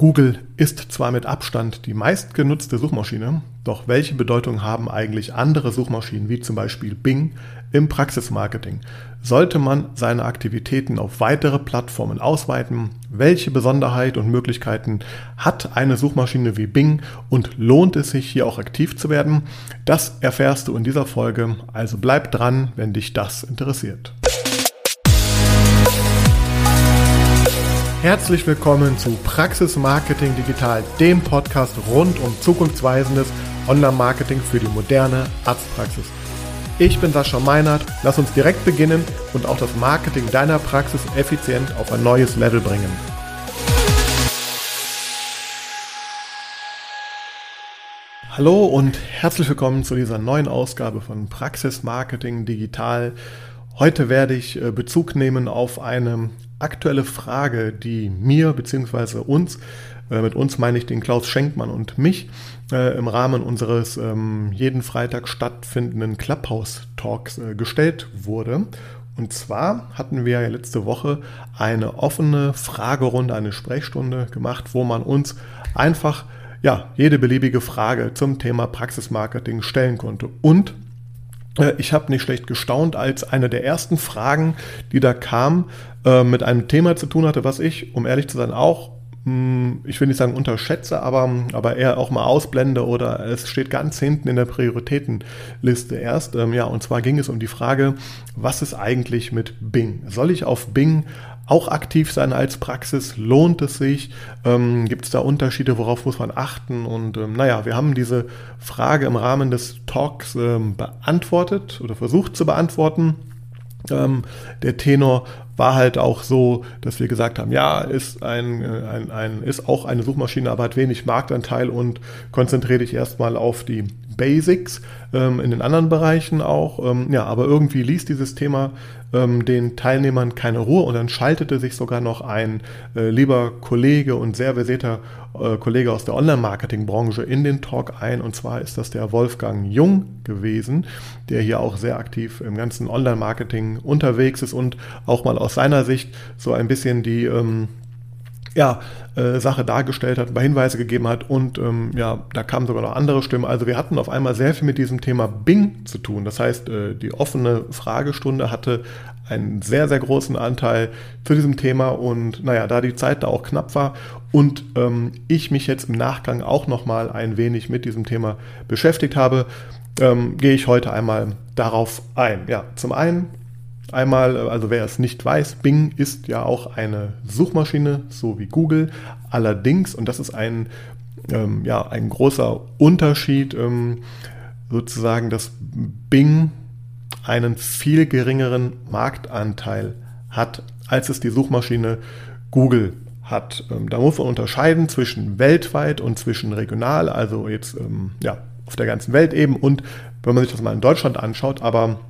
Google ist zwar mit Abstand die meistgenutzte Suchmaschine, doch welche Bedeutung haben eigentlich andere Suchmaschinen wie zum Beispiel Bing im Praxismarketing? Sollte man seine Aktivitäten auf weitere Plattformen ausweiten? Welche Besonderheit und Möglichkeiten hat eine Suchmaschine wie Bing und lohnt es sich hier auch aktiv zu werden? Das erfährst du in dieser Folge, also bleib dran, wenn dich das interessiert. Herzlich willkommen zu Praxis Marketing Digital, dem Podcast rund um zukunftsweisendes Online-Marketing für die moderne Arztpraxis. Ich bin Sascha Meinert, lass uns direkt beginnen und auch das Marketing deiner Praxis effizient auf ein neues Level bringen. Hallo und herzlich willkommen zu dieser neuen Ausgabe von Praxis Marketing Digital. Heute werde ich äh, Bezug nehmen auf eine aktuelle Frage, die mir bzw. uns, äh, mit uns meine ich den Klaus Schenkmann und mich, äh, im Rahmen unseres ähm, jeden Freitag stattfindenden Clubhouse-Talks äh, gestellt wurde. Und zwar hatten wir letzte Woche eine offene Fragerunde, eine Sprechstunde gemacht, wo man uns einfach ja, jede beliebige Frage zum Thema Praxismarketing stellen konnte. Und ich habe nicht schlecht gestaunt, als eine der ersten Fragen, die da kam, äh, mit einem Thema zu tun hatte, was ich, um ehrlich zu sein, auch hm, ich will nicht sagen unterschätze, aber, aber eher auch mal ausblende oder es steht ganz hinten in der Prioritätenliste erst. Ähm, ja, und zwar ging es um die Frage, was ist eigentlich mit Bing? Soll ich auf Bing auch aktiv sein als Praxis? Lohnt es sich? Ähm, Gibt es da Unterschiede? Worauf muss man achten? Und ähm, naja, wir haben diese Frage im Rahmen des Talks ähm, beantwortet oder versucht zu beantworten. Ähm, der Tenor war halt auch so, dass wir gesagt haben, ja, ist ein, äh, ein, ein ist auch eine Suchmaschine, aber hat wenig Marktanteil und konzentriere dich erstmal auf die Basics ähm, in den anderen Bereichen auch. Ähm, ja, aber irgendwie ließ dieses Thema ähm, den Teilnehmern keine Ruhe und dann schaltete sich sogar noch ein äh, lieber Kollege und sehr versierter äh, Kollege aus der Online-Marketing-Branche in den Talk ein. Und zwar ist das der Wolfgang Jung gewesen, der hier auch sehr aktiv im ganzen Online-Marketing unterwegs ist und auch mal aus seiner Sicht so ein bisschen die ähm, ja, äh, Sache dargestellt hat, ein paar Hinweise gegeben hat und ähm, ja, da kamen sogar noch andere Stimmen. Also wir hatten auf einmal sehr viel mit diesem Thema Bing zu tun. Das heißt, äh, die offene Fragestunde hatte einen sehr, sehr großen Anteil zu diesem Thema und naja, da die Zeit da auch knapp war und ähm, ich mich jetzt im Nachgang auch nochmal ein wenig mit diesem Thema beschäftigt habe, ähm, gehe ich heute einmal darauf ein. Ja, zum einen Einmal, also wer es nicht weiß, Bing ist ja auch eine Suchmaschine, so wie Google. Allerdings, und das ist ein, ähm, ja, ein großer Unterschied, ähm, sozusagen, dass Bing einen viel geringeren Marktanteil hat, als es die Suchmaschine Google hat. Ähm, da muss man unterscheiden zwischen weltweit und zwischen regional, also jetzt ähm, ja, auf der ganzen Welt eben und wenn man sich das mal in Deutschland anschaut, aber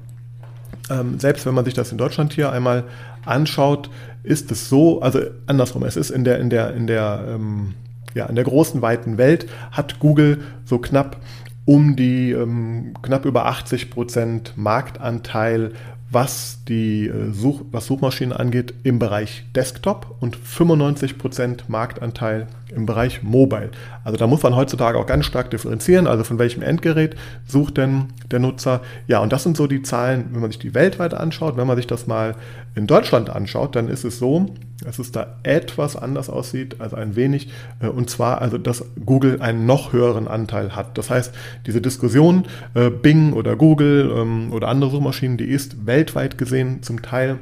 ähm, selbst wenn man sich das in Deutschland hier einmal anschaut, ist es so, also andersrum, es ist in der, in der, in der, ähm, ja, in der großen, weiten Welt hat Google so knapp um die ähm, knapp über 80 Prozent Marktanteil, was die äh, Such, was Suchmaschinen angeht, im Bereich Desktop und 95 Prozent Marktanteil im Bereich Mobile. Also da muss man heutzutage auch ganz stark differenzieren, also von welchem Endgerät sucht denn der Nutzer. Ja, und das sind so die Zahlen, wenn man sich die weltweit anschaut. Wenn man sich das mal in Deutschland anschaut, dann ist es so, dass es da etwas anders aussieht, also ein wenig. Äh, und zwar, also dass Google einen noch höheren Anteil hat. Das heißt, diese Diskussion äh, Bing oder Google ähm, oder andere Suchmaschinen, die ist weltweit gesehen zum Teil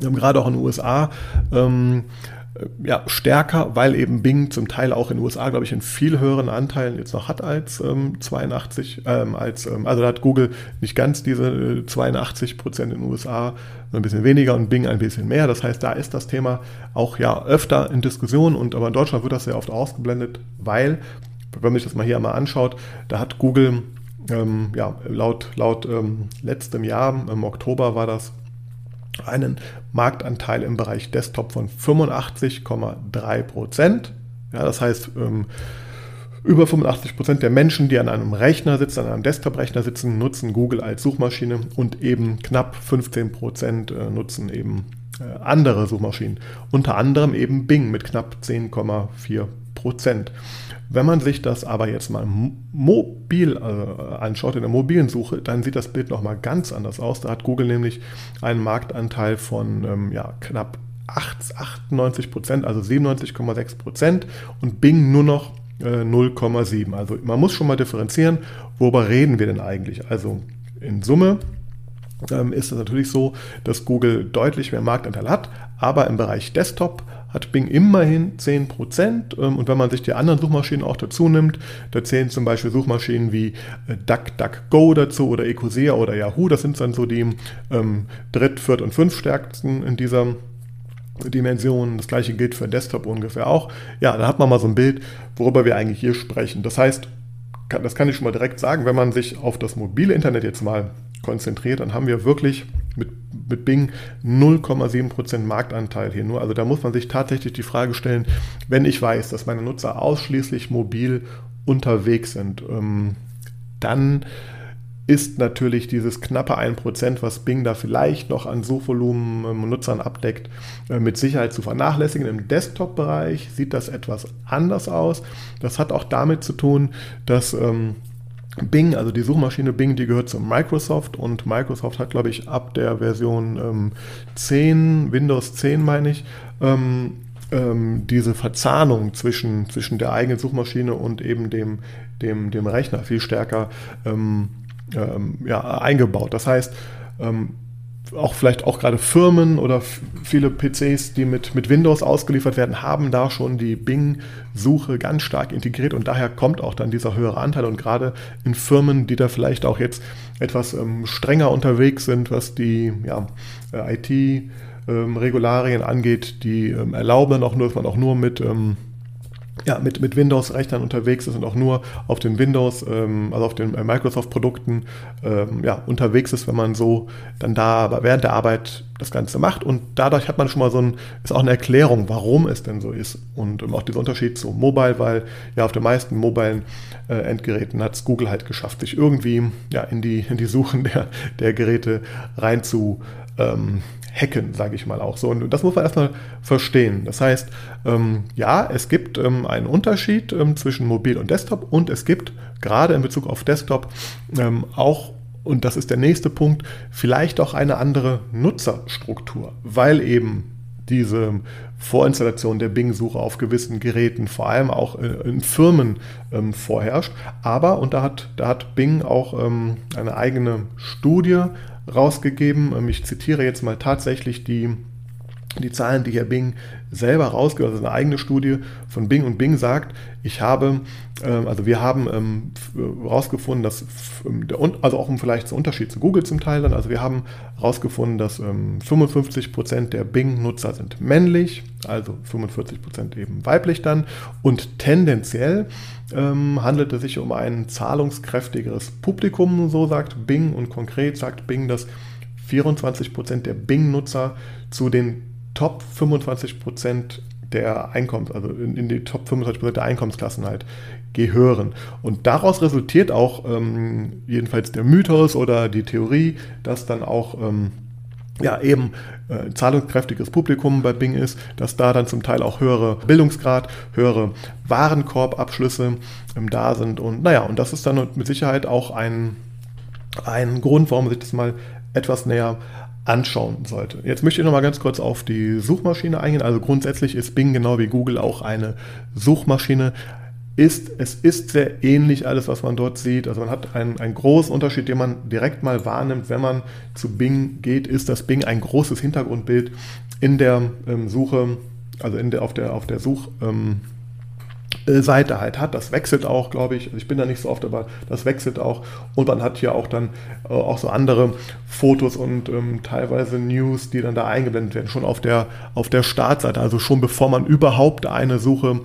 gerade auch in den USA ähm, äh, ja, stärker, weil eben Bing zum Teil auch in den USA, glaube ich, einen viel höheren Anteil jetzt noch hat als ähm, 82, ähm, als, ähm, also da hat Google nicht ganz diese äh, 82 Prozent in den USA, ein bisschen weniger und Bing ein bisschen mehr. Das heißt, da ist das Thema auch ja öfter in Diskussion und aber in Deutschland wird das sehr oft ausgeblendet, weil, wenn man sich das mal hier einmal anschaut, da hat Google ähm, ja, laut, laut ähm, letztem Jahr, im Oktober war das, einen Marktanteil im Bereich Desktop von 85,3 Prozent. Ja, das heißt, ähm, über 85 Prozent der Menschen, die an einem Rechner sitzen, an einem Desktop-Rechner sitzen, nutzen Google als Suchmaschine und eben knapp 15 Prozent äh, nutzen eben äh, andere Suchmaschinen, unter anderem eben Bing mit knapp 10,4 Prozent. Wenn man sich das aber jetzt mal mobil äh, anschaut, in der mobilen Suche, dann sieht das Bild nochmal ganz anders aus. Da hat Google nämlich einen Marktanteil von ähm, ja, knapp 98 Prozent, also 97,6 Prozent und Bing nur noch äh, 0,7. Also man muss schon mal differenzieren, worüber reden wir denn eigentlich? Also in Summe ähm, ist es natürlich so, dass Google deutlich mehr Marktanteil hat, aber im Bereich Desktop hat Bing immerhin 10%. Ähm, und wenn man sich die anderen Suchmaschinen auch dazu nimmt, da zählen zum Beispiel Suchmaschinen wie äh, DuckDuckGo dazu oder Ecosea oder Yahoo. Das sind dann so die ähm, dritt-, viert- und fünftstärksten in dieser Dimension. Das gleiche gilt für Desktop ungefähr auch. Ja, da hat man mal so ein Bild, worüber wir eigentlich hier sprechen. Das heißt, das kann ich schon mal direkt sagen, wenn man sich auf das mobile Internet jetzt mal konzentriert, dann haben wir wirklich mit, mit Bing 0,7% Marktanteil hier nur. Also da muss man sich tatsächlich die Frage stellen, wenn ich weiß, dass meine Nutzer ausschließlich mobil unterwegs sind, ähm, dann ist natürlich dieses knappe 1%, was Bing da vielleicht noch an Suchvolumen ähm, Nutzern abdeckt, äh, mit Sicherheit zu vernachlässigen. Im Desktop-Bereich sieht das etwas anders aus. Das hat auch damit zu tun, dass ähm, Bing, also die Suchmaschine Bing, die gehört zu Microsoft und Microsoft hat, glaube ich, ab der Version ähm, 10, Windows 10 meine ich, ähm, ähm, diese Verzahnung zwischen, zwischen der eigenen Suchmaschine und eben dem, dem, dem Rechner viel stärker ähm, ähm, ja, eingebaut. Das heißt, ähm, auch vielleicht auch gerade Firmen oder viele PCs, die mit, mit Windows ausgeliefert werden, haben da schon die Bing-Suche ganz stark integriert und daher kommt auch dann dieser höhere Anteil. Und gerade in Firmen, die da vielleicht auch jetzt etwas ähm, strenger unterwegs sind, was die ja, äh, IT-Regularien ähm, angeht, die ähm, erlauben auch nur, dass man auch nur mit ähm, ja, mit, mit Windows-Rechnern unterwegs ist und auch nur auf den Windows, ähm, also auf den äh, Microsoft-Produkten ähm, ja, unterwegs ist, wenn man so dann da während der Arbeit das Ganze macht. Und dadurch hat man schon mal so ein, ist auch eine Erklärung, warum es denn so ist. Und ähm, auch dieser Unterschied zu Mobile, weil ja auf den meisten mobilen äh, Endgeräten hat es Google halt geschafft, sich irgendwie ja, in, die, in die Suchen der, der Geräte rein zu ähm, hacken, sage ich mal auch so. Und das muss man erstmal verstehen. Das heißt, ähm, ja, es gibt ähm, einen Unterschied ähm, zwischen Mobil und Desktop und es gibt gerade in Bezug auf Desktop ähm, auch und das ist der nächste Punkt, vielleicht auch eine andere Nutzerstruktur, weil eben diese Vorinstallation der Bing-Suche auf gewissen Geräten, vor allem auch in Firmen ähm, vorherrscht. Aber, und da hat, da hat Bing auch ähm, eine eigene Studie rausgegeben. Ähm, ich zitiere jetzt mal tatsächlich die, die Zahlen, die Herr Bing selber. Das ist eine eigene Studie von Bing und Bing sagt, ich habe, ähm, also wir haben ähm, dass, also auch um vielleicht zum Unterschied zu Google zum Teil dann, also wir haben herausgefunden, dass 55 Prozent der Bing-Nutzer sind männlich, also 45 Prozent eben weiblich dann und tendenziell ähm, handelt es sich um ein zahlungskräftigeres Publikum, so sagt Bing. Und konkret sagt Bing, dass 24% der Bing-Nutzer zu den Top 25% der Einkommens, also in, in die Top 25% der Einkommensklassen halt gehören. Und daraus resultiert auch ähm, jedenfalls der Mythos oder die Theorie, dass dann auch ähm, ja eben äh, zahlungskräftiges Publikum bei Bing ist, dass da dann zum Teil auch höhere Bildungsgrad, höhere Warenkorbabschlüsse ähm, da sind und naja, und das ist dann mit Sicherheit auch ein, ein Grund, warum man sich das mal etwas näher anschauen sollte. Jetzt möchte ich noch mal ganz kurz auf die Suchmaschine eingehen. Also grundsätzlich ist Bing genau wie Google auch eine Suchmaschine ist, es ist sehr ähnlich alles, was man dort sieht. Also man hat einen, einen großen Unterschied, den man direkt mal wahrnimmt, wenn man zu Bing geht, ist, dass Bing ein großes Hintergrundbild in der ähm, Suche, also in der, auf der, auf der Such, ähm, äh, Seite halt hat. Das wechselt auch, glaube ich. Also ich bin da nicht so oft, aber das wechselt auch. Und man hat hier auch dann äh, auch so andere Fotos und ähm, teilweise News, die dann da eingeblendet werden, schon auf der, auf der Startseite. Also schon bevor man überhaupt eine Suche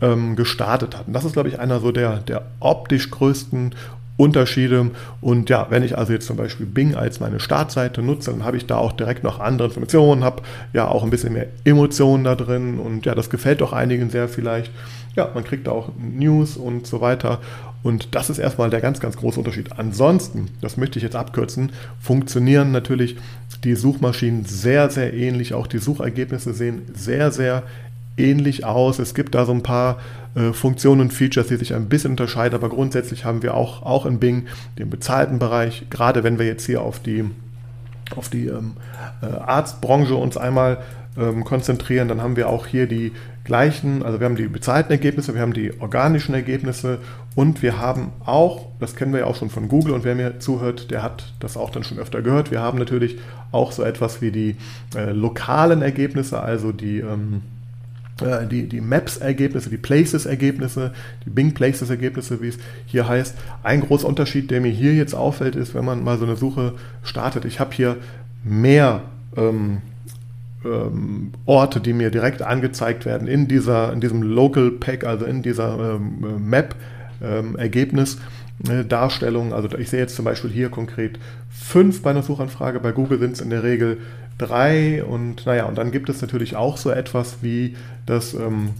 ähm, gestartet hat. Und das ist, glaube ich, einer so der, der optisch größten Unterschiede. Und ja, wenn ich also jetzt zum Beispiel Bing als meine Startseite nutze, dann habe ich da auch direkt noch andere Informationen, habe ja auch ein bisschen mehr Emotionen da drin und ja, das gefällt doch einigen sehr vielleicht. Ja, man kriegt da auch News und so weiter. Und das ist erstmal der ganz, ganz große Unterschied. Ansonsten, das möchte ich jetzt abkürzen, funktionieren natürlich die Suchmaschinen sehr, sehr ähnlich. Auch die Suchergebnisse sehen sehr, sehr ähnlich aus. Es gibt da so ein paar äh, Funktionen und Features, die sich ein bisschen unterscheiden, aber grundsätzlich haben wir auch, auch in Bing den bezahlten Bereich, gerade wenn wir jetzt hier auf die, auf die ähm, äh, Arztbranche uns einmal ähm, konzentrieren, dann haben wir auch hier die gleichen, also wir haben die bezahlten Ergebnisse, wir haben die organischen Ergebnisse und wir haben auch, das kennen wir ja auch schon von Google und wer mir zuhört, der hat das auch dann schon öfter gehört, wir haben natürlich auch so etwas wie die äh, lokalen Ergebnisse, also die ähm, äh, die, die Maps-Ergebnisse, die Places-Ergebnisse, die Bing Places-Ergebnisse, wie es hier heißt. Ein großer Unterschied, der mir hier jetzt auffällt, ist, wenn man mal so eine Suche startet. Ich habe hier mehr ähm, ähm, Orte, die mir direkt angezeigt werden in, dieser, in diesem Local Pack, also in dieser ähm, Map-Ergebnis. Ähm, Darstellung, also ich sehe jetzt zum Beispiel hier konkret fünf bei einer Suchanfrage, bei Google sind es in der Regel drei. Und naja, und dann gibt es natürlich auch so etwas wie das, ähm,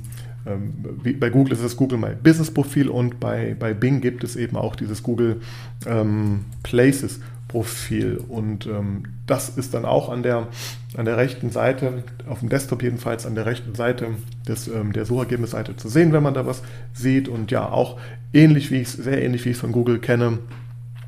ähm, wie bei Google ist es Google My Business Profil und bei, bei Bing gibt es eben auch dieses Google ähm, Places Profil. Und ähm, das ist dann auch an der, an der rechten Seite, auf dem Desktop jedenfalls, an der rechten Seite des, ähm, der Suchergebnisseite zu sehen, wenn man da was sieht. Und ja, auch ähnlich wie ich sehr ähnlich wie ich es von Google kenne,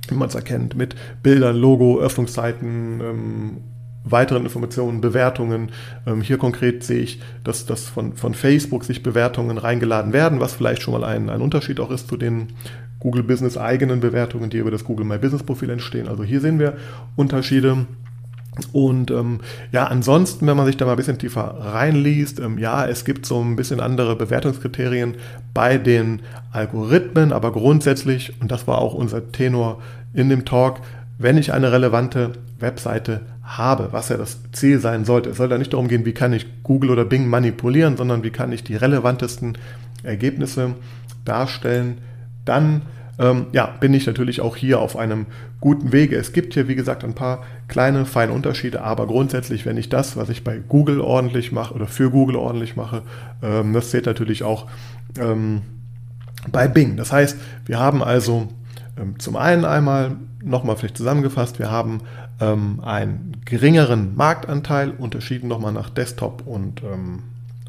wie man es erkennt, mit Bildern, Logo, Öffnungszeiten, ähm, weiteren Informationen, Bewertungen. Ähm, hier konkret sehe ich, dass, dass von, von Facebook sich Bewertungen reingeladen werden, was vielleicht schon mal ein, ein Unterschied auch ist zu den Google Business eigenen Bewertungen, die über das Google My Business Profil entstehen. Also hier sehen wir Unterschiede. Und ähm, ja, ansonsten, wenn man sich da mal ein bisschen tiefer reinliest, ähm, ja, es gibt so ein bisschen andere Bewertungskriterien bei den Algorithmen, aber grundsätzlich, und das war auch unser Tenor in dem Talk, wenn ich eine relevante Webseite habe, was ja das Ziel sein sollte. Es soll da nicht darum gehen, wie kann ich Google oder Bing manipulieren, sondern wie kann ich die relevantesten Ergebnisse darstellen, dann ähm, ja, bin ich natürlich auch hier auf einem guten Wege. Es gibt hier, wie gesagt, ein paar kleine, feine Unterschiede, aber grundsätzlich, wenn ich das, was ich bei Google ordentlich mache oder für Google ordentlich mache, ähm, das zählt natürlich auch ähm, bei Bing. Das heißt, wir haben also ähm, zum einen einmal, nochmal vielleicht zusammengefasst, wir haben ähm, einen geringeren Marktanteil, unterschieden nochmal nach Desktop und ähm,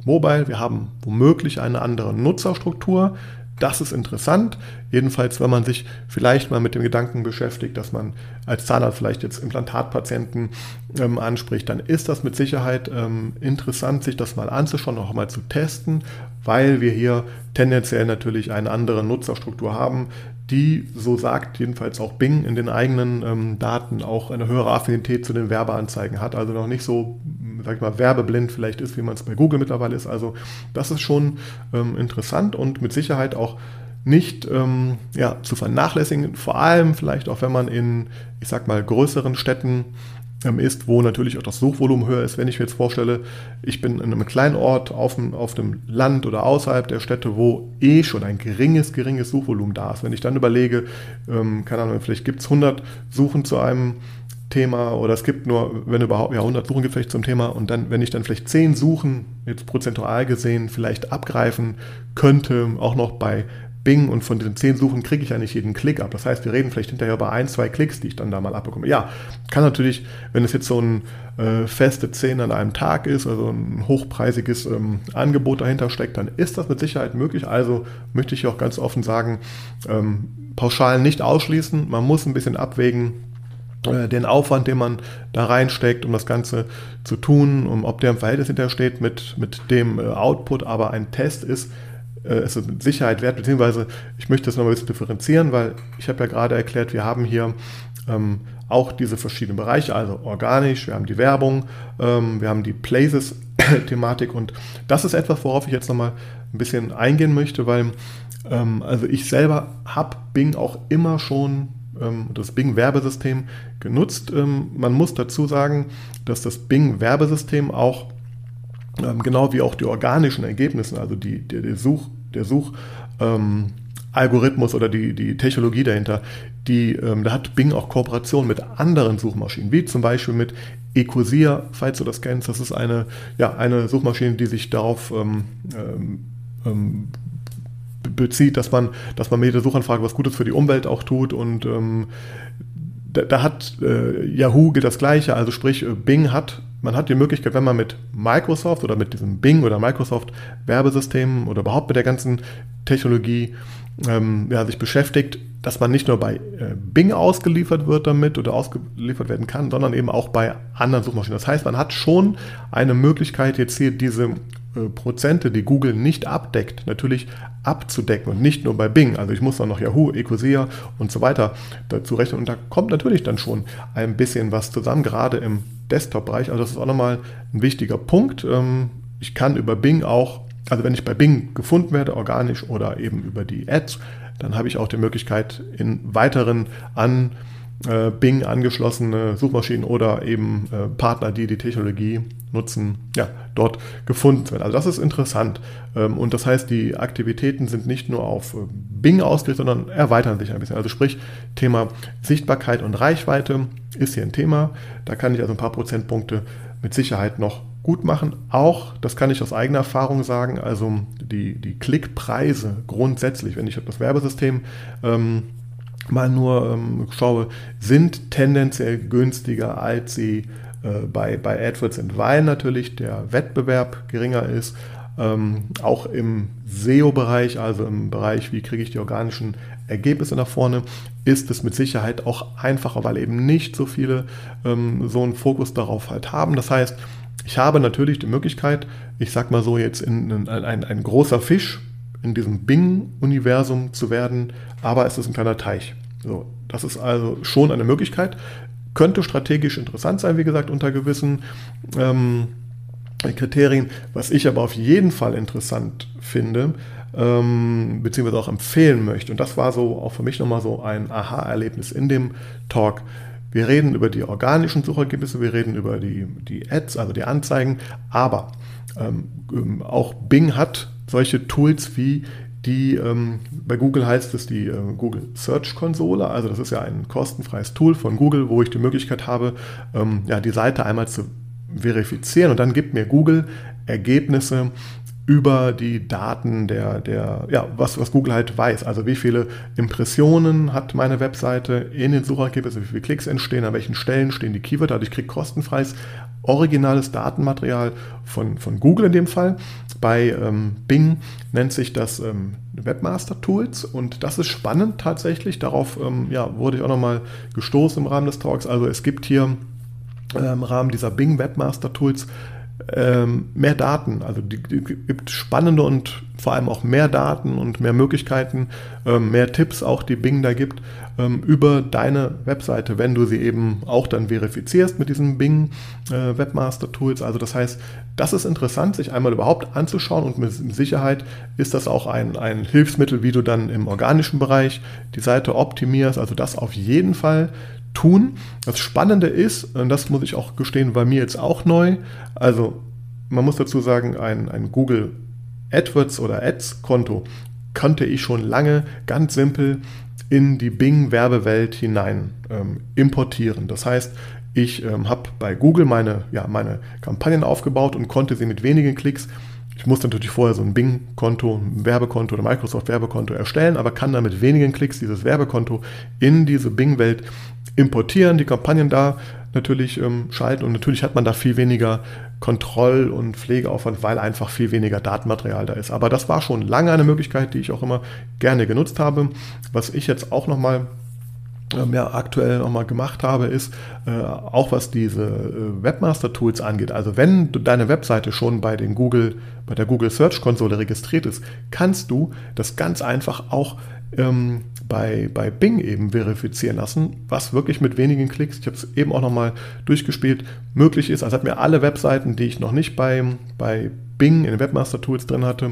Mobile. Wir haben womöglich eine andere Nutzerstruktur. Das ist interessant. Jedenfalls, wenn man sich vielleicht mal mit dem Gedanken beschäftigt, dass man als Zahnarzt vielleicht jetzt Implantatpatienten ähm, anspricht, dann ist das mit Sicherheit ähm, interessant, sich das mal anzuschauen, auch mal zu testen, weil wir hier tendenziell natürlich eine andere Nutzerstruktur haben, die, so sagt jedenfalls auch Bing in den eigenen ähm, Daten, auch eine höhere Affinität zu den Werbeanzeigen hat. Also noch nicht so, sag ich mal, werbeblind vielleicht ist, wie man es bei Google mittlerweile ist. Also das ist schon ähm, interessant und mit Sicherheit auch nicht ähm, ja, zu vernachlässigen. Vor allem vielleicht auch, wenn man in, ich sag mal, größeren Städten ähm, ist, wo natürlich auch das Suchvolumen höher ist. Wenn ich mir jetzt vorstelle, ich bin in einem kleinen Ort auf dem, auf dem Land oder außerhalb der Städte, wo eh schon ein geringes, geringes Suchvolumen da ist. Wenn ich dann überlege, ähm, keine Ahnung, vielleicht gibt es 100 Suchen zu einem Thema oder es gibt nur, wenn überhaupt, ja 100 Suchen gibt vielleicht zum Thema und dann, wenn ich dann vielleicht 10 Suchen, jetzt prozentual gesehen, vielleicht abgreifen könnte, auch noch bei Bing und von diesen zehn Suchen kriege ich ja nicht jeden Klick ab. Das heißt, wir reden vielleicht hinterher über ein, zwei Klicks, die ich dann da mal abbekomme. Ja, kann natürlich, wenn es jetzt so ein äh, feste 10 an einem Tag ist, also ein hochpreisiges ähm, Angebot dahinter steckt, dann ist das mit Sicherheit möglich. Also möchte ich auch ganz offen sagen, ähm, pauschal nicht ausschließen. Man muss ein bisschen abwägen, den Aufwand, den man da reinsteckt, um das Ganze zu tun, um ob der im Verhältnis hinterher steht mit, mit dem äh, Output, aber ein Test ist äh, es ist mit Sicherheit wert, beziehungsweise ich möchte das noch ein bisschen differenzieren, weil ich habe ja gerade erklärt, wir haben hier ähm, auch diese verschiedenen Bereiche, also organisch, wir haben die Werbung, ähm, wir haben die Places-Thematik. Und das ist etwas, worauf ich jetzt nochmal ein bisschen eingehen möchte, weil ähm, also ich selber habe Bing auch immer schon das Bing-Werbesystem genutzt. Ähm, man muss dazu sagen, dass das Bing-Werbesystem auch ähm, genau wie auch die organischen Ergebnisse, also die, die, die Such, der Suchalgorithmus ähm, oder die, die Technologie dahinter, die, ähm, da hat Bing auch Kooperation mit anderen Suchmaschinen, wie zum Beispiel mit Ecosia, falls du das kennst. Das ist eine, ja, eine Suchmaschine, die sich darauf ähm, ähm, bezieht, dass man, dass man mit der Suchanfrage was Gutes für die Umwelt auch tut und ähm, da, da hat äh, Yahoo geht das gleiche, also sprich äh, Bing hat, man hat die Möglichkeit, wenn man mit Microsoft oder mit diesem Bing oder Microsoft Werbesystemen oder überhaupt mit der ganzen Technologie ähm, ja, sich beschäftigt, dass man nicht nur bei äh, Bing ausgeliefert wird damit oder ausgeliefert werden kann, sondern eben auch bei anderen Suchmaschinen. Das heißt, man hat schon eine Möglichkeit, jetzt hier diese Prozente, die Google nicht abdeckt, natürlich abzudecken und nicht nur bei Bing. Also ich muss dann noch Yahoo, Ecosia und so weiter dazu rechnen und da kommt natürlich dann schon ein bisschen was zusammen, gerade im Desktop-Bereich. Also das ist auch nochmal ein wichtiger Punkt. Ähm, ich kann über Bing auch, also wenn ich bei Bing gefunden werde, organisch oder eben über die Ads, dann habe ich auch die Möglichkeit, in weiteren an äh, Bing angeschlossene Suchmaschinen oder eben äh, Partner, die die Technologie nutzen, ja, dort gefunden werden. Also das ist interessant. Ähm, und das heißt, die Aktivitäten sind nicht nur auf äh, Bing ausgerichtet, sondern erweitern sich ein bisschen. Also sprich, Thema Sichtbarkeit und Reichweite ist hier ein Thema. Da kann ich also ein paar Prozentpunkte mit Sicherheit noch gut machen. Auch, das kann ich aus eigener Erfahrung sagen, also die, die Klickpreise grundsätzlich, wenn ich das Werbesystem ähm, mal nur ähm, schaue, sind tendenziell günstiger, als sie bei, bei AdWords sind, weil natürlich der Wettbewerb geringer ist. Ähm, auch im SEO-Bereich, also im Bereich, wie kriege ich die organischen Ergebnisse nach vorne, ist es mit Sicherheit auch einfacher, weil eben nicht so viele ähm, so einen Fokus darauf halt haben. Das heißt, ich habe natürlich die Möglichkeit, ich sag mal so jetzt in, in ein, ein großer Fisch in diesem Bing-Universum zu werden, aber es ist ein kleiner Teich. So, das ist also schon eine Möglichkeit. Könnte strategisch interessant sein, wie gesagt, unter gewissen ähm, Kriterien. Was ich aber auf jeden Fall interessant finde, ähm, beziehungsweise auch empfehlen möchte, und das war so auch für mich nochmal so ein Aha-Erlebnis in dem Talk, wir reden über die organischen Suchergebnisse, wir reden über die, die Ads, also die Anzeigen, aber ähm, ähm, auch Bing hat solche Tools wie die, ähm, bei Google heißt es die äh, Google Search Konsole, also das ist ja ein kostenfreies Tool von Google, wo ich die Möglichkeit habe, ähm, ja, die Seite einmal zu verifizieren. Und dann gibt mir Google Ergebnisse über die Daten der, der ja, was, was Google halt weiß. Also wie viele Impressionen hat meine Webseite in den Suchergebnissen, wie viele Klicks entstehen, an welchen Stellen stehen die Keywords. Also ich kriege kostenfreies, originales Datenmaterial von, von Google in dem Fall. Bei ähm, Bing nennt sich das ähm, Webmaster Tools und das ist spannend tatsächlich. Darauf ähm, ja, wurde ich auch nochmal gestoßen im Rahmen des Talks. Also es gibt hier äh, im Rahmen dieser Bing Webmaster Tools ähm, mehr Daten. Also die, die, gibt spannende und vor allem auch mehr Daten und mehr Möglichkeiten, ähm, mehr Tipps auch, die Bing da gibt, ähm, über deine Webseite, wenn du sie eben auch dann verifizierst mit diesen Bing äh, Webmaster Tools. Also das heißt, das ist interessant, sich einmal überhaupt anzuschauen und mit Sicherheit ist das auch ein, ein Hilfsmittel, wie du dann im organischen Bereich die Seite optimierst. Also das auf jeden Fall tun. Das Spannende ist, und das muss ich auch gestehen, war mir jetzt auch neu, also man muss dazu sagen, ein, ein Google AdWords oder Ads-Konto konnte ich schon lange ganz simpel in die Bing-Werbewelt hinein ähm, importieren. Das heißt, ich ähm, habe bei Google meine, ja, meine Kampagnen aufgebaut und konnte sie mit wenigen Klicks ich muss natürlich vorher so ein Bing-Konto, ein Werbekonto oder Microsoft-Werbekonto erstellen, aber kann dann mit wenigen Klicks dieses Werbekonto in diese Bing-Welt importieren, die Kampagnen da natürlich ähm, schalten und natürlich hat man da viel weniger Kontroll- und Pflegeaufwand, weil einfach viel weniger Datenmaterial da ist. Aber das war schon lange eine Möglichkeit, die ich auch immer gerne genutzt habe. Was ich jetzt auch nochmal ähm, ja, aktuell nochmal gemacht habe, ist äh, auch was diese äh, Webmaster-Tools angeht. Also wenn deine Webseite schon bei den Google, bei der Google Search Konsole registriert ist, kannst du das ganz einfach auch ähm, bei, bei Bing eben verifizieren lassen, was wirklich mit wenigen Klicks, ich habe es eben auch nochmal durchgespielt, möglich ist. Also hat mir alle Webseiten, die ich noch nicht bei, bei Bing in den Webmaster Tools drin hatte,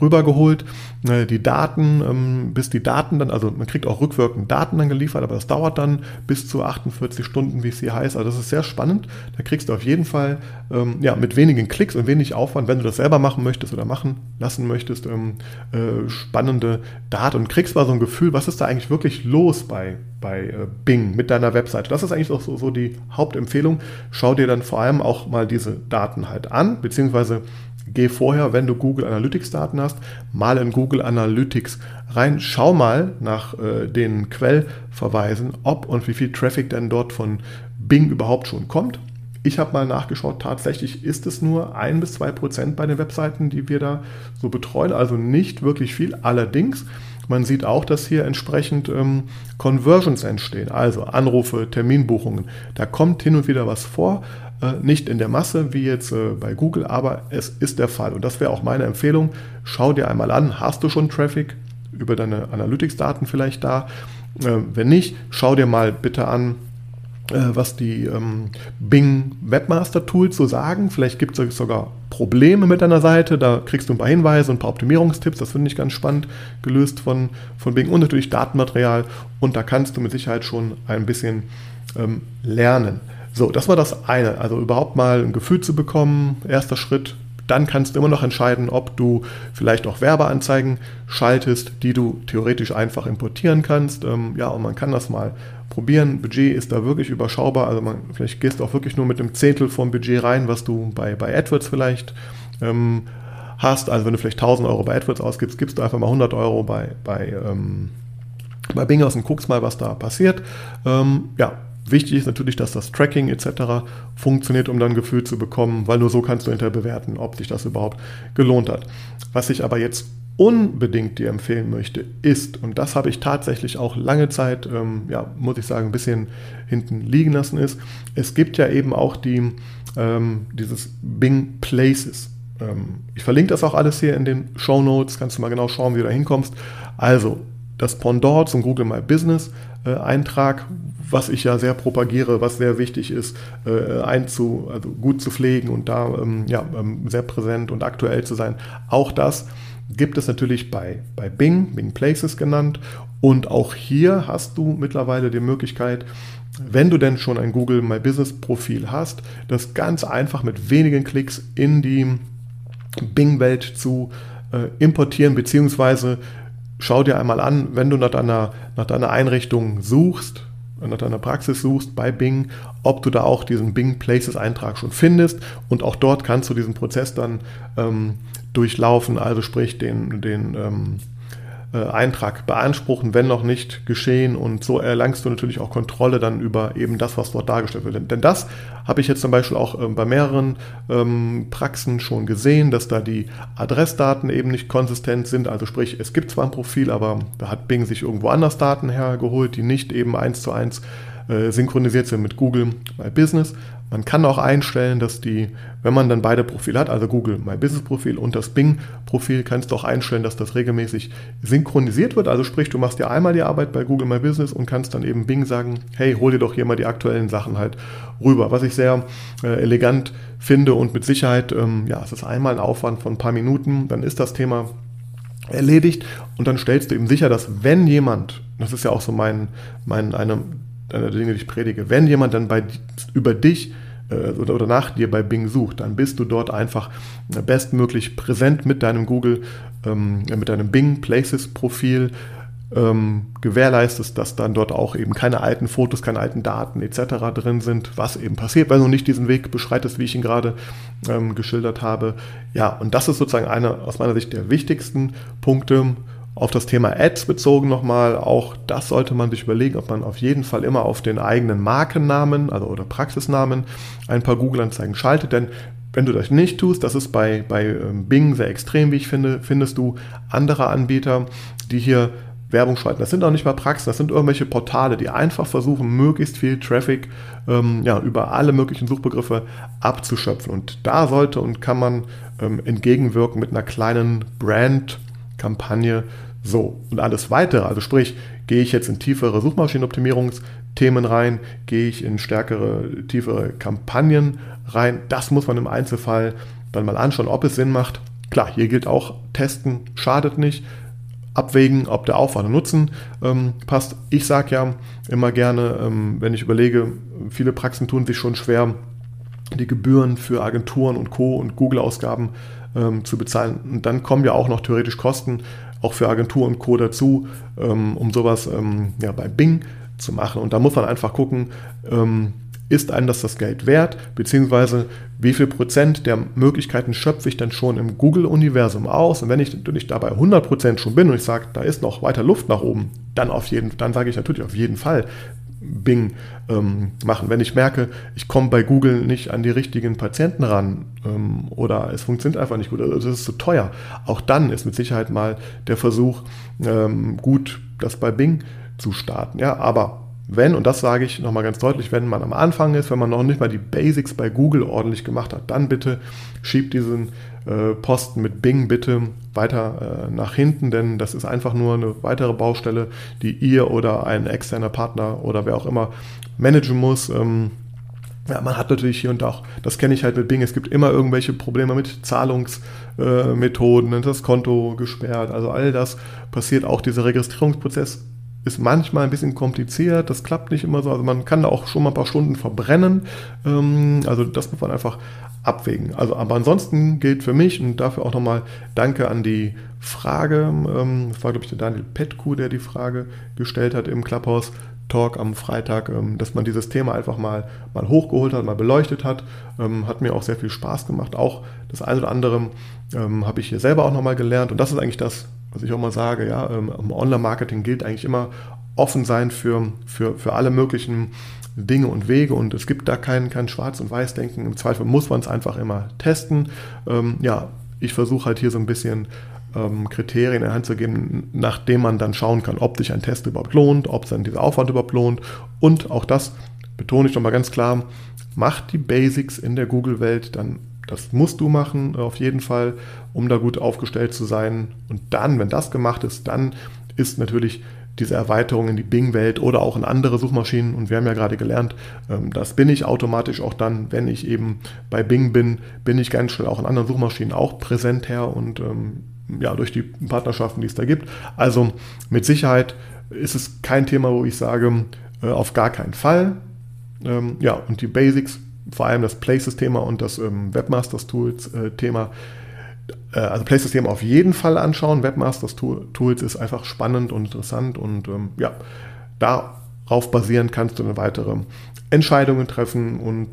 rübergeholt. Äh, die Daten, ähm, bis die Daten dann, also man kriegt auch rückwirkend Daten dann geliefert, aber das dauert dann bis zu 48 Stunden, wie es hier heißt. Also das ist sehr spannend. Da kriegst du auf jeden Fall ähm, ja, mit wenigen Klicks und wenig Aufwand, wenn du das selber machen möchtest oder machen lassen möchtest, ähm, äh, spannende Daten und kriegst mal so ein Gefühl, was ist da eigentlich wirklich los bei, bei äh, Bing mit deiner Webseite. Das ist eigentlich auch so, so die Hauptempfehlung. Schau dir dann vor allem auch mal diese Daten halt an, beziehungsweise geh vorher, wenn du Google Analytics Daten hast, mal in Google Analytics rein, schau mal nach äh, den Quellverweisen, ob und wie viel Traffic denn dort von Bing überhaupt schon kommt. Ich habe mal nachgeschaut, tatsächlich ist es nur ein bis zwei Prozent bei den Webseiten, die wir da so betreuen, also nicht wirklich viel. Allerdings, man sieht auch, dass hier entsprechend ähm, Conversions entstehen, also Anrufe, Terminbuchungen. Da kommt hin und wieder was vor, äh, nicht in der Masse wie jetzt äh, bei Google, aber es ist der Fall. Und das wäre auch meine Empfehlung. Schau dir einmal an, hast du schon Traffic über deine Analytics-Daten vielleicht da? Äh, wenn nicht, schau dir mal bitte an, äh, was die ähm, Bing Webmaster Tools so sagen. Vielleicht gibt es sogar Probleme mit deiner Seite. Da kriegst du ein paar Hinweise und ein paar Optimierungstipps. Das finde ich ganz spannend gelöst von, von Bing und natürlich Datenmaterial. Und da kannst du mit Sicherheit schon ein bisschen ähm, lernen. So, das war das eine. Also überhaupt mal ein Gefühl zu bekommen. Erster Schritt. Dann kannst du immer noch entscheiden, ob du vielleicht auch Werbeanzeigen schaltest, die du theoretisch einfach importieren kannst. Ähm, ja, und man kann das mal probieren. Budget ist da wirklich überschaubar. Also man, vielleicht gehst du auch wirklich nur mit einem Zehntel vom Budget rein, was du bei, bei AdWords vielleicht ähm, hast. Also wenn du vielleicht 1000 Euro bei AdWords ausgibst, gibst du einfach mal 100 Euro bei, bei, ähm, bei Bing aus und guckst mal, was da passiert. Ähm, ja, Wichtig ist natürlich, dass das Tracking etc. funktioniert, um dann ein Gefühl zu bekommen, weil nur so kannst du hinterher bewerten, ob sich das überhaupt gelohnt hat. Was ich aber jetzt unbedingt dir empfehlen möchte, ist, und das habe ich tatsächlich auch lange Zeit, ähm, ja, muss ich sagen, ein bisschen hinten liegen lassen, ist, es gibt ja eben auch die, ähm, dieses Bing Places. Ähm, ich verlinke das auch alles hier in den Show Notes, kannst du mal genau schauen, wie du da hinkommst. Also, das Pendant zum Google My Business äh, Eintrag, was ich ja sehr propagiere, was sehr wichtig ist, äh, einzu, also gut zu pflegen und da ähm, ja, ähm, sehr präsent und aktuell zu sein. Auch das gibt es natürlich bei, bei Bing, Bing Places genannt. Und auch hier hast du mittlerweile die Möglichkeit, wenn du denn schon ein Google My Business Profil hast, das ganz einfach mit wenigen Klicks in die Bing-Welt zu äh, importieren, beziehungsweise schau dir einmal an, wenn du nach deiner, nach deiner Einrichtung suchst, nach deiner Praxis suchst bei Bing, ob du da auch diesen Bing Places Eintrag schon findest. Und auch dort kannst du diesen Prozess dann ähm, durchlaufen, also sprich den, den ähm, äh, Eintrag beanspruchen, wenn noch nicht geschehen. Und so erlangst du natürlich auch Kontrolle dann über eben das, was dort dargestellt wird. Denn das habe ich jetzt zum Beispiel auch ähm, bei mehreren ähm, Praxen schon gesehen, dass da die Adressdaten eben nicht konsistent sind. Also sprich, es gibt zwar ein Profil, aber da hat Bing sich irgendwo anders Daten hergeholt, die nicht eben eins zu eins äh, synchronisiert sind mit Google My Business. Man kann auch einstellen, dass die, wenn man dann beide Profile hat, also Google My Business Profil und das Bing Profil, kannst du auch einstellen, dass das regelmäßig synchronisiert wird. Also sprich, du machst dir einmal die Arbeit bei Google My Business und kannst dann eben Bing sagen, hey, hol dir doch hier mal die aktuellen Sachen halt rüber. Was ich sehr äh, elegant finde und mit Sicherheit, ähm, ja, es ist einmal ein Aufwand von ein paar Minuten, dann ist das Thema erledigt und dann stellst du eben sicher, dass wenn jemand, das ist ja auch so mein, mein eine einer der Dinge, die ich predige. Wenn jemand dann bei, über dich äh, oder, oder nach dir bei Bing sucht, dann bist du dort einfach bestmöglich präsent mit deinem Google, ähm, mit deinem Bing Places Profil. Ähm, gewährleistest, dass dann dort auch eben keine alten Fotos, keine alten Daten etc. drin sind, was eben passiert, wenn du nicht diesen Weg beschreitest, wie ich ihn gerade ähm, geschildert habe. Ja, und das ist sozusagen einer aus meiner Sicht der wichtigsten Punkte, auf das Thema Ads bezogen nochmal, auch das sollte man sich überlegen, ob man auf jeden Fall immer auf den eigenen Markennamen also oder Praxisnamen ein paar Google-Anzeigen schaltet, denn wenn du das nicht tust, das ist bei, bei ähm, Bing sehr extrem, wie ich finde, findest du andere Anbieter, die hier Werbung schalten. Das sind auch nicht mal Praxen, das sind irgendwelche Portale, die einfach versuchen, möglichst viel Traffic ähm, ja, über alle möglichen Suchbegriffe abzuschöpfen. Und da sollte und kann man ähm, entgegenwirken mit einer kleinen Brand-Kampagne, so, und alles weitere, also sprich, gehe ich jetzt in tiefere Suchmaschinenoptimierungsthemen rein, gehe ich in stärkere, tiefere Kampagnen rein, das muss man im Einzelfall dann mal anschauen, ob es Sinn macht. Klar, hier gilt auch, testen schadet nicht, abwägen, ob der Aufwand und Nutzen ähm, passt. Ich sage ja immer gerne, ähm, wenn ich überlege, viele Praxen tun sich schon schwer, die Gebühren für Agenturen und Co. und Google-Ausgaben ähm, zu bezahlen. Und dann kommen ja auch noch theoretisch Kosten auch für Agentur und Co. dazu, ähm, um sowas ähm, ja, bei Bing zu machen. Und da muss man einfach gucken, ähm, ist einem das das Geld wert, beziehungsweise wie viel Prozent der Möglichkeiten schöpfe ich dann schon im Google-Universum aus? Und wenn ich natürlich dabei 100 Prozent schon bin und ich sage, da ist noch weiter Luft nach oben, dann auf jeden, dann sage ich natürlich auf jeden Fall Bing ähm, machen. Wenn ich merke, ich komme bei Google nicht an die richtigen Patienten ran ähm, oder es funktioniert einfach nicht gut, also es ist zu teuer, auch dann ist mit Sicherheit mal der Versuch ähm, gut, das bei Bing zu starten. Ja, aber wenn, und das sage ich nochmal ganz deutlich, wenn man am Anfang ist, wenn man noch nicht mal die Basics bei Google ordentlich gemacht hat, dann bitte schiebt diesen äh, Posten mit Bing bitte weiter äh, nach hinten, denn das ist einfach nur eine weitere Baustelle, die ihr oder ein externer Partner oder wer auch immer managen muss. Ähm, ja, man hat natürlich hier und da auch, das kenne ich halt mit Bing, es gibt immer irgendwelche Probleme mit Zahlungsmethoden, äh, das Konto gesperrt, also all das passiert auch, dieser Registrierungsprozess ist manchmal ein bisschen kompliziert, das klappt nicht immer so. Also man kann da auch schon mal ein paar Stunden verbrennen. Ähm, also das muss man einfach abwägen. Also, aber ansonsten gilt für mich und dafür auch nochmal Danke an die Frage. Ähm, das war, glaube ich, der Daniel Petku, der die Frage gestellt hat im Clubhouse. Talk am Freitag, ähm, dass man dieses Thema einfach mal, mal hochgeholt hat, mal beleuchtet hat. Hat mir auch sehr viel Spaß gemacht. Auch das eine oder andere habe ich hier selber auch nochmal gelernt. Und das ist eigentlich das, was ich auch mal sage, ja, ähm, im Online-Marketing gilt eigentlich immer offen sein für, für, für alle möglichen Dinge und Wege und es gibt da kein, kein Schwarz- und Weiß-Denken. Im Zweifel muss man es einfach immer testen. Ähm, ja, ich versuche halt hier so ein bisschen ähm, Kriterien in Hand zu geben, nachdem man dann schauen kann, ob sich ein Test überhaupt lohnt, ob dann dieser Aufwand überhaupt lohnt. Und auch das betone ich nochmal ganz klar, macht die Basics in der Google-Welt, dann das musst du machen, auf jeden Fall, um da gut aufgestellt zu sein. Und dann, wenn das gemacht ist, dann ist natürlich diese Erweiterung in die Bing-Welt oder auch in andere Suchmaschinen. Und wir haben ja gerade gelernt, ähm, das bin ich automatisch auch dann, wenn ich eben bei Bing bin, bin ich ganz schnell auch in anderen Suchmaschinen auch präsent her und ähm, ja, durch die Partnerschaften, die es da gibt. Also mit Sicherheit ist es kein Thema, wo ich sage, äh, auf gar keinen Fall. Ähm, ja, und die Basics vor allem das Places-Thema und das ähm, Webmasters-Tools-Thema. Äh, also Places-Thema auf jeden Fall anschauen. Webmasters-Tools ist einfach spannend und interessant und ähm, ja, darauf basierend kannst du eine weitere Entscheidungen treffen und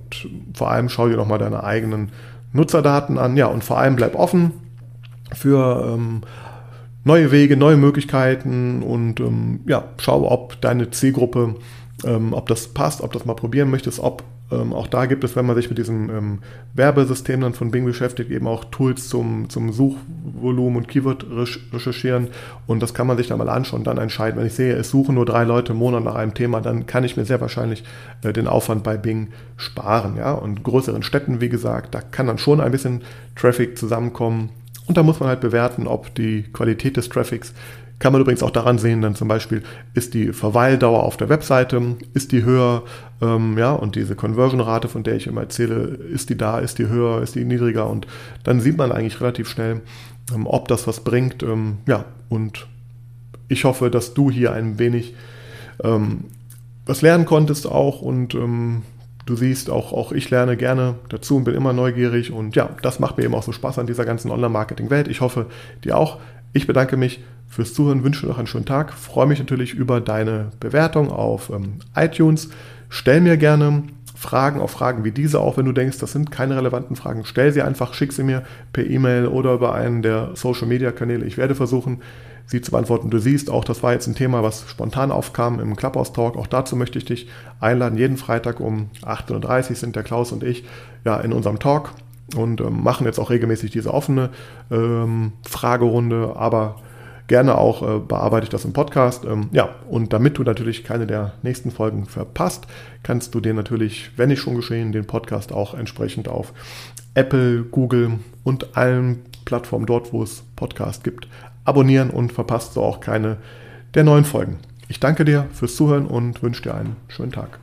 vor allem schau dir nochmal deine eigenen Nutzerdaten an. Ja, und vor allem bleib offen für ähm, neue Wege, neue Möglichkeiten und ähm, ja, schau, ob deine Zielgruppe, ähm, ob das passt, ob das mal probieren möchtest, ob ähm, auch da gibt es, wenn man sich mit diesem ähm, Werbesystem dann von Bing beschäftigt, eben auch Tools zum, zum Suchvolumen und Keyword recherchieren. Und das kann man sich dann mal anschauen, dann entscheiden. Wenn ich sehe, es suchen nur drei Leute im Monat nach einem Thema, dann kann ich mir sehr wahrscheinlich äh, den Aufwand bei Bing sparen. Ja? Und größeren Städten, wie gesagt, da kann dann schon ein bisschen Traffic zusammenkommen. Und da muss man halt bewerten, ob die Qualität des Traffics kann man übrigens auch daran sehen, dann zum Beispiel ist die Verweildauer auf der Webseite, ist die höher, ähm, ja, und diese Conversion-Rate, von der ich immer erzähle, ist die da, ist die höher, ist die niedriger und dann sieht man eigentlich relativ schnell, ähm, ob das was bringt, ähm, ja, und ich hoffe, dass du hier ein wenig ähm, was lernen konntest auch und ähm, du siehst, auch, auch ich lerne gerne dazu und bin immer neugierig und ja, das macht mir eben auch so Spaß an dieser ganzen Online-Marketing-Welt. Ich hoffe, dir auch. Ich bedanke mich fürs Zuhören, wünsche noch einen schönen Tag, freue mich natürlich über deine Bewertung auf ähm, iTunes. Stell mir gerne Fragen auf Fragen wie diese, auch wenn du denkst, das sind keine relevanten Fragen. Stell sie einfach, schick sie mir per E-Mail oder über einen der Social Media Kanäle. Ich werde versuchen, sie zu beantworten. Du siehst auch, das war jetzt ein Thema, was spontan aufkam im Clubhouse Talk. Auch dazu möchte ich dich einladen. Jeden Freitag um 8.30 Uhr sind der Klaus und ich ja in unserem Talk und ähm, machen jetzt auch regelmäßig diese offene ähm, Fragerunde, aber gerne auch äh, bearbeite ich das im Podcast. Ähm, ja, und damit du natürlich keine der nächsten Folgen verpasst, kannst du dir natürlich, wenn nicht schon geschehen, den Podcast auch entsprechend auf Apple, Google und allen Plattformen dort, wo es Podcast gibt, abonnieren und verpasst so auch keine der neuen Folgen. Ich danke dir fürs Zuhören und wünsche dir einen schönen Tag.